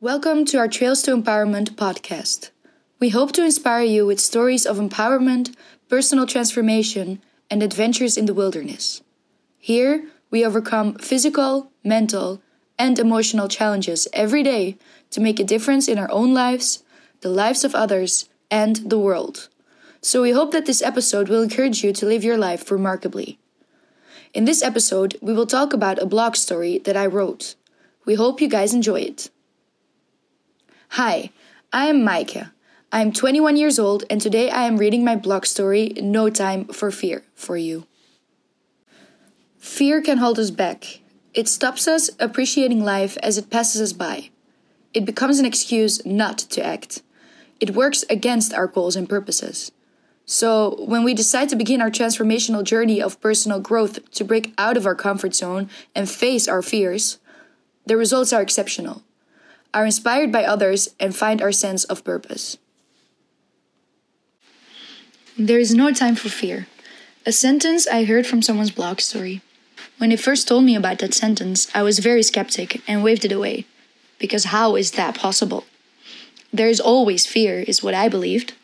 Welcome to our Trails to Empowerment podcast. We hope to inspire you with stories of empowerment, personal transformation, and adventures in the wilderness. Here, we overcome physical, mental, and emotional challenges every day to make a difference in our own lives, the lives of others, and the world. So, we hope that this episode will encourage you to live your life remarkably. In this episode, we will talk about a blog story that I wrote. We hope you guys enjoy it. Hi, I am Maaike. I am 21 years old, and today I am reading my blog story, No Time for Fear, for you. Fear can hold us back. It stops us appreciating life as it passes us by. It becomes an excuse not to act. It works against our goals and purposes. So, when we decide to begin our transformational journey of personal growth to break out of our comfort zone and face our fears, the results are exceptional, are inspired by others, and find our sense of purpose. There is no time for fear. A sentence I heard from someone's blog story. When they first told me about that sentence, I was very skeptic and waved it away. Because how is that possible? There is always fear, is what I believed.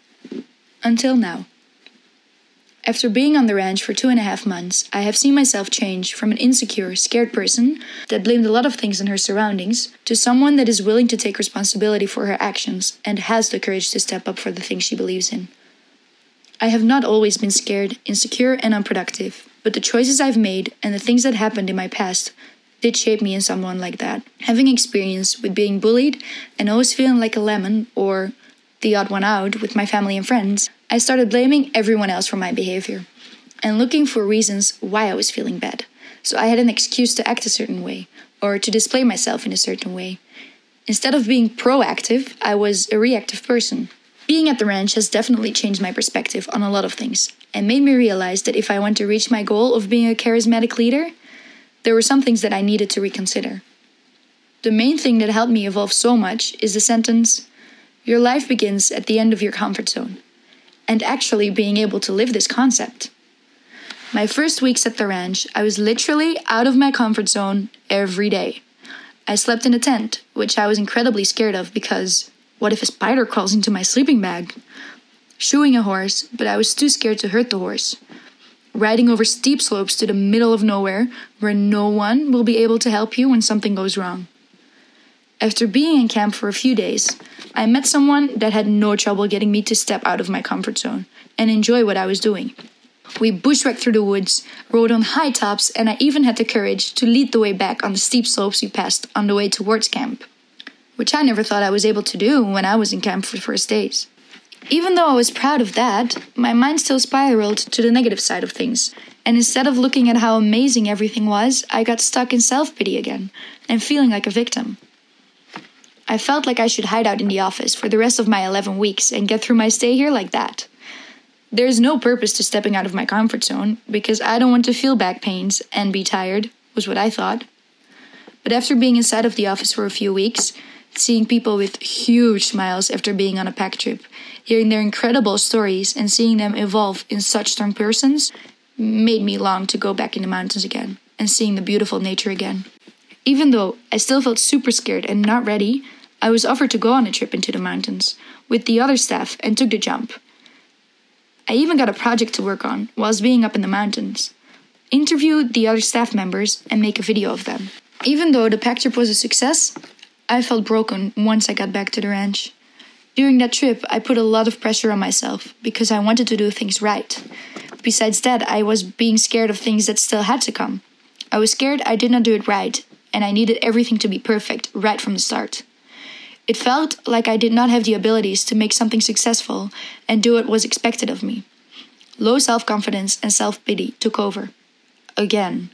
Until now. After being on the ranch for two and a half months, I have seen myself change from an insecure, scared person that blamed a lot of things on her surroundings to someone that is willing to take responsibility for her actions and has the courage to step up for the things she believes in. I have not always been scared, insecure, and unproductive, but the choices I've made and the things that happened in my past did shape me in someone like that. Having experience with being bullied and always feeling like a lemon or the odd one out with my family and friends, I started blaming everyone else for my behavior and looking for reasons why I was feeling bad. So I had an excuse to act a certain way or to display myself in a certain way. Instead of being proactive, I was a reactive person. Being at the ranch has definitely changed my perspective on a lot of things and made me realize that if I want to reach my goal of being a charismatic leader, there were some things that I needed to reconsider. The main thing that helped me evolve so much is the sentence Your life begins at the end of your comfort zone and actually being able to live this concept. My first weeks at the ranch, I was literally out of my comfort zone every day. I slept in a tent, which I was incredibly scared of because what if a spider crawls into my sleeping bag? Shoeing a horse, but I was too scared to hurt the horse. Riding over steep slopes to the middle of nowhere where no one will be able to help you when something goes wrong. After being in camp for a few days, I met someone that had no trouble getting me to step out of my comfort zone and enjoy what I was doing. We bushwhacked through the woods, rode on high tops, and I even had the courage to lead the way back on the steep slopes we passed on the way towards camp, which I never thought I was able to do when I was in camp for the first days. Even though I was proud of that, my mind still spiraled to the negative side of things, and instead of looking at how amazing everything was, I got stuck in self pity again and feeling like a victim. I felt like I should hide out in the office for the rest of my 11 weeks and get through my stay here like that. There's no purpose to stepping out of my comfort zone because I don't want to feel back pains and be tired, was what I thought. But after being inside of the office for a few weeks, seeing people with huge smiles after being on a pack trip, hearing their incredible stories, and seeing them evolve in such strong persons made me long to go back in the mountains again and seeing the beautiful nature again. Even though I still felt super scared and not ready, I was offered to go on a trip into the mountains with the other staff and took the jump. I even got a project to work on whilst being up in the mountains. Interview the other staff members and make a video of them. Even though the pack trip was a success, I felt broken once I got back to the ranch. During that trip, I put a lot of pressure on myself because I wanted to do things right. Besides that, I was being scared of things that still had to come. I was scared I did not do it right and I needed everything to be perfect right from the start. It felt like I did not have the abilities to make something successful and do what was expected of me. Low self confidence and self pity took over. Again.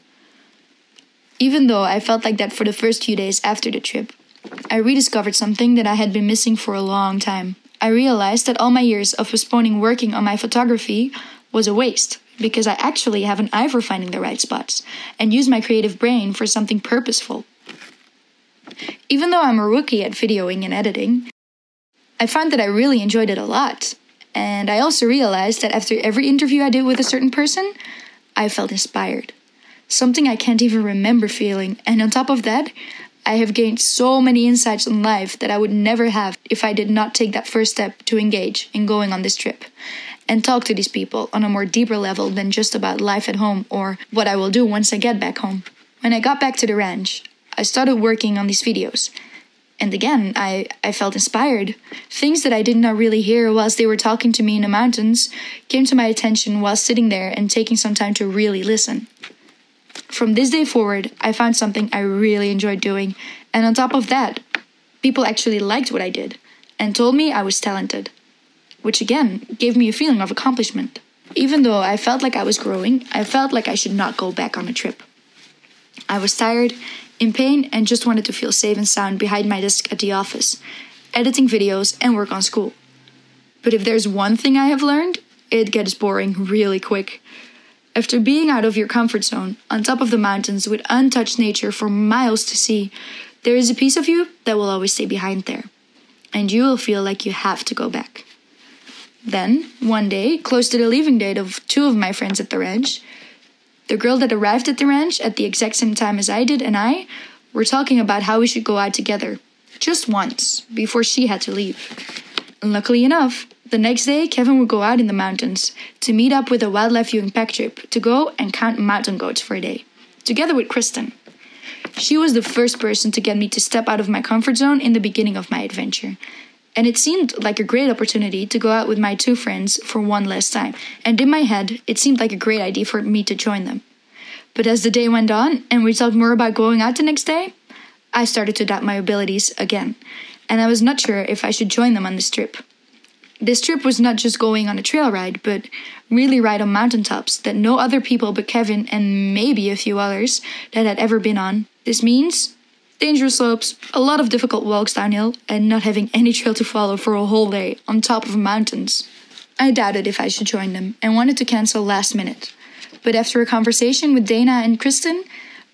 Even though I felt like that for the first few days after the trip, I rediscovered something that I had been missing for a long time. I realized that all my years of postponing working on my photography was a waste because I actually have an eye for finding the right spots and use my creative brain for something purposeful. Even though I'm a rookie at videoing and editing, I found that I really enjoyed it a lot. And I also realized that after every interview I did with a certain person, I felt inspired. Something I can't even remember feeling. And on top of that, I have gained so many insights on life that I would never have if I did not take that first step to engage in going on this trip and talk to these people on a more deeper level than just about life at home or what I will do once I get back home. When I got back to the ranch, I started working on these videos. And again, I, I felt inspired. Things that I did not really hear whilst they were talking to me in the mountains came to my attention while sitting there and taking some time to really listen. From this day forward, I found something I really enjoyed doing, and on top of that, people actually liked what I did and told me I was talented, which again gave me a feeling of accomplishment. Even though I felt like I was growing, I felt like I should not go back on a trip. I was tired, in pain, and just wanted to feel safe and sound behind my desk at the office, editing videos and work on school. But if there's one thing I have learned, it gets boring really quick. After being out of your comfort zone, on top of the mountains with untouched nature for miles to see, there is a piece of you that will always stay behind there. And you will feel like you have to go back. Then, one day, close to the leaving date of two of my friends at the ranch, the girl that arrived at the ranch at the exact same time as I did and I were talking about how we should go out together. Just once, before she had to leave. luckily enough, the next day, Kevin would go out in the mountains to meet up with a wildlife viewing pack trip to go and count mountain goats for a day, together with Kristen. She was the first person to get me to step out of my comfort zone in the beginning of my adventure. And it seemed like a great opportunity to go out with my two friends for one last time. And in my head, it seemed like a great idea for me to join them. But as the day went on and we talked more about going out the next day, I started to doubt my abilities again. And I was not sure if I should join them on this trip. This trip was not just going on a trail ride, but really ride on mountaintops that no other people but Kevin and maybe a few others that had ever been on. This means dangerous slopes, a lot of difficult walks downhill, and not having any trail to follow for a whole day on top of mountains. I doubted if I should join them and wanted to cancel last minute. But after a conversation with Dana and Kristen,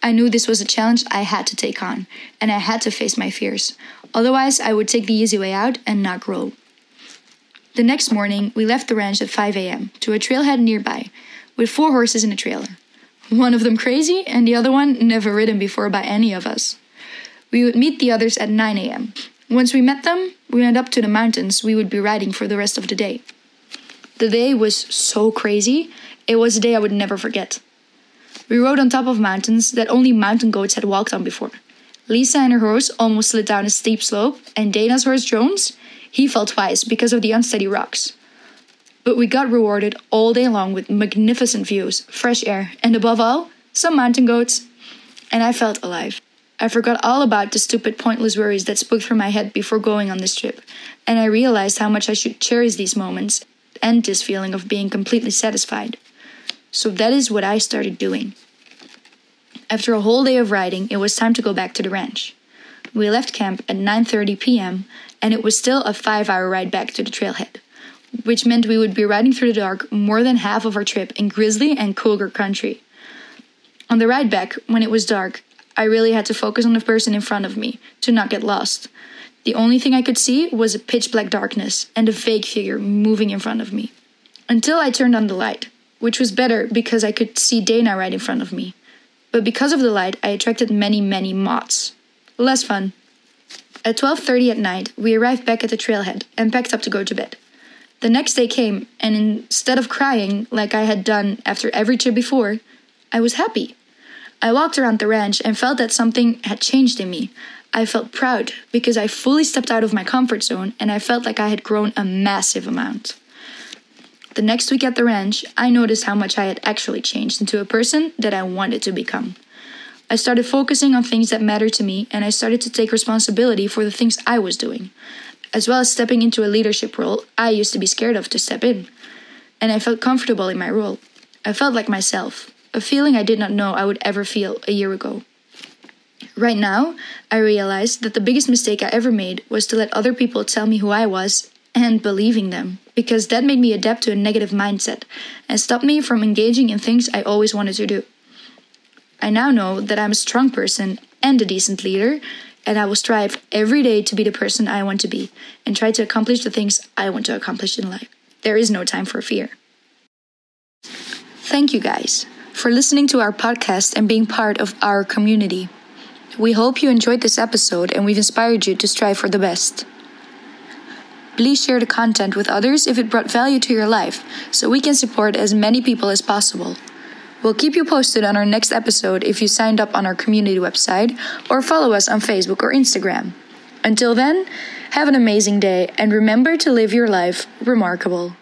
I knew this was a challenge I had to take on, and I had to face my fears. Otherwise, I would take the easy way out and not grow. The next morning, we left the ranch at 5 a.m. to a trailhead nearby, with four horses in a trailer. One of them crazy, and the other one never ridden before by any of us. We would meet the others at 9 a.m. Once we met them, we went up to the mountains we would be riding for the rest of the day. The day was so crazy, it was a day I would never forget. We rode on top of mountains that only mountain goats had walked on before. Lisa and her horse almost slid down a steep slope, and Dana's horse Jones, he fell twice because of the unsteady rocks. But we got rewarded all day long with magnificent views, fresh air, and above all, some mountain goats. And I felt alive. I forgot all about the stupid, pointless worries that spoke through my head before going on this trip, and I realized how much I should cherish these moments and this feeling of being completely satisfied. So that is what I started doing. After a whole day of riding, it was time to go back to the ranch. We left camp at 9:30 p.m and it was still a five hour ride back to the trailhead, which meant we would be riding through the dark more than half of our trip in grizzly and cougar country. On the ride back, when it was dark, I really had to focus on the person in front of me to not get lost. The only thing I could see was a pitch black darkness and a vague figure moving in front of me. Until I turned on the light, which was better because I could see Dana right in front of me. But because of the light, I attracted many, many moths. Less fun, at 12:30 at night, we arrived back at the trailhead and packed up to go to bed. The next day came, and instead of crying like I had done after every trip before, I was happy. I walked around the ranch and felt that something had changed in me. I felt proud because I fully stepped out of my comfort zone and I felt like I had grown a massive amount. The next week at the ranch, I noticed how much I had actually changed into a person that I wanted to become. I started focusing on things that mattered to me, and I started to take responsibility for the things I was doing, as well as stepping into a leadership role I used to be scared of to step in. And I felt comfortable in my role. I felt like myself, a feeling I did not know I would ever feel a year ago. Right now, I realize that the biggest mistake I ever made was to let other people tell me who I was and believing them, because that made me adapt to a negative mindset and stopped me from engaging in things I always wanted to do. I now know that I'm a strong person and a decent leader, and I will strive every day to be the person I want to be and try to accomplish the things I want to accomplish in life. There is no time for fear. Thank you guys for listening to our podcast and being part of our community. We hope you enjoyed this episode and we've inspired you to strive for the best. Please share the content with others if it brought value to your life so we can support as many people as possible. We'll keep you posted on our next episode if you signed up on our community website or follow us on Facebook or Instagram. Until then, have an amazing day and remember to live your life remarkable.